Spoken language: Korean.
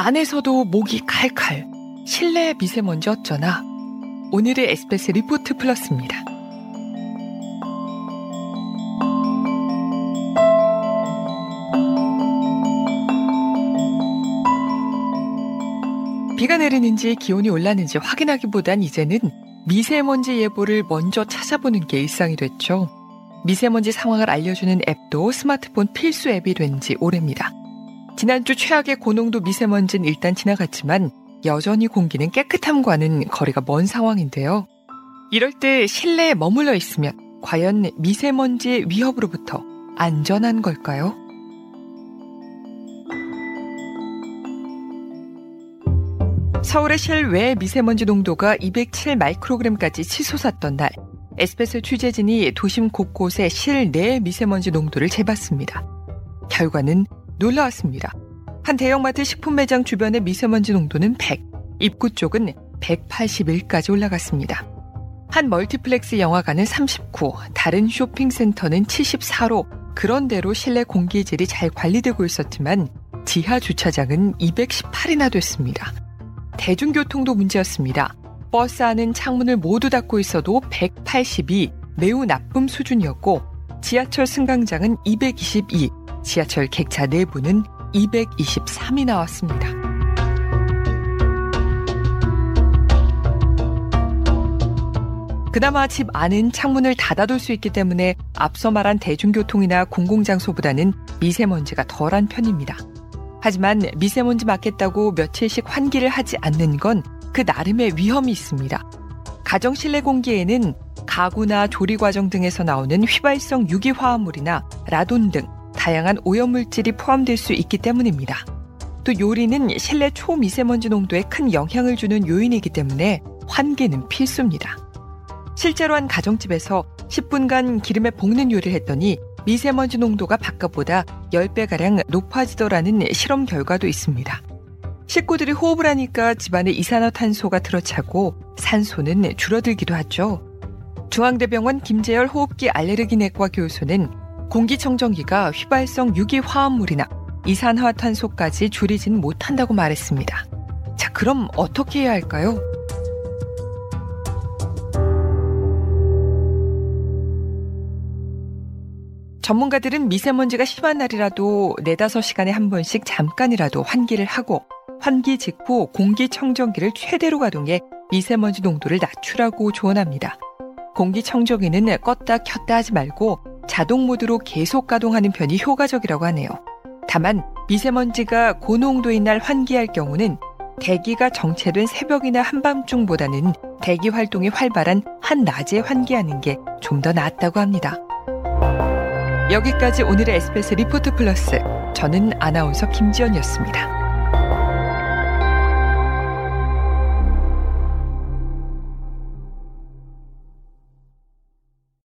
안에서도 목이 칼칼. 실내 미세먼지 어쩌나. 오늘의 에스페스 리포트 플러스입니다. 비가 내리는지 기온이 올랐는지 확인하기보단 이제는 미세먼지 예보를 먼저 찾아보는 게 일상이 됐죠. 미세먼지 상황을 알려주는 앱도 스마트폰 필수 앱이 된 지 오래입니다. 지난주 최악의 고농도 미세먼지는 일단 지나갔지만 여전히 공기는 깨끗함과는 거리가 먼 상황인데요. 이럴 때 실내에 머물러 있으면 과연 미세먼지의 위협으로부터 안전한 걸까요? 서울의 실외 미세먼지 농도가 207 마이크로그램까지 치솟았던 날, 에스페스 취재진이 도심 곳곳의 실내 미세먼지 농도를 재봤습니다. 결과는 놀라웠습니다. 한 대형마트 식품 매장 주변의 미세먼지 농도는 100, 입구 쪽은 181까지 올라갔습니다. 한 멀티플렉스 영화관은 39, 다른 쇼핑센터는 74로 그런대로 실내 공기질이 잘 관리되고 있었지만 지하 주차장은 218이나 됐습니다. 대중교통도 문제였습니다. 버스 안은 창문을 모두 닫고 있어도 182 매우 나쁨 수준이었고 지하철 승강장은 222, 지하철 객차 내부는 223이 나왔습니다. 그나마 집 안은 창문을 닫아둘 수 있기 때문에 앞서 말한 대중교통이나 공공장소보다는 미세먼지가 덜한 편입니다. 하지만 미세먼지 맞겠다고 며칠씩 환기를 하지 않는 건 그 나름의 위험이 있습니다. 가정 실내 공기에는 가구나 조리 과정 등에서 나오는 휘발성 유기화합물이나 라돈 등 다양한 오염물질이 포함될 수 있기 때문입니다. 또 요리는 실내 초미세먼지 농도에 큰 영향을 주는 요인이기 때문에 환기는 필수입니다. 실제로 한 가정집에서 10분간 기름에 볶는 요리를 했더니 미세먼지 농도가 바깥보다 10배가량 높아지더라는 실험 결과도 있습니다. 식구들이 호흡을 하니까 집안에 이산화탄소가 들어차고 산소는 줄어들기도 하죠. 중앙대병원 김재열 호흡기 알레르기 내과 교수는 공기청정기가 휘발성 유기화합물이나 이산화탄소까지 줄이진 못한다고 말했습니다. 자, 그럼 어떻게 해야 할까요? 전문가들은 미세먼지가 심한 날이라도 네다섯 시간에 한 번씩 잠깐이라도 환기를 하고 환기 직후 공기청정기를 최대로 가동해 미세먼지 농도를 낮추라고 조언합니다. 공기청정기는 껐다 켰다 하지 말고 자동 모드로 계속 가동하는 편이 효과적이라고 하네요. 다만 미세먼지가 고농도인 날 환기할 경우는 대기가 정체된 새벽이나 한밤중보다는 대기 활동이 활발한 한낮에 환기하는 게 좀 더 낫다고 합니다. 여기까지 오늘의 에스페스 리포트 플러스. 저는 아나운서 김지연이었습니다.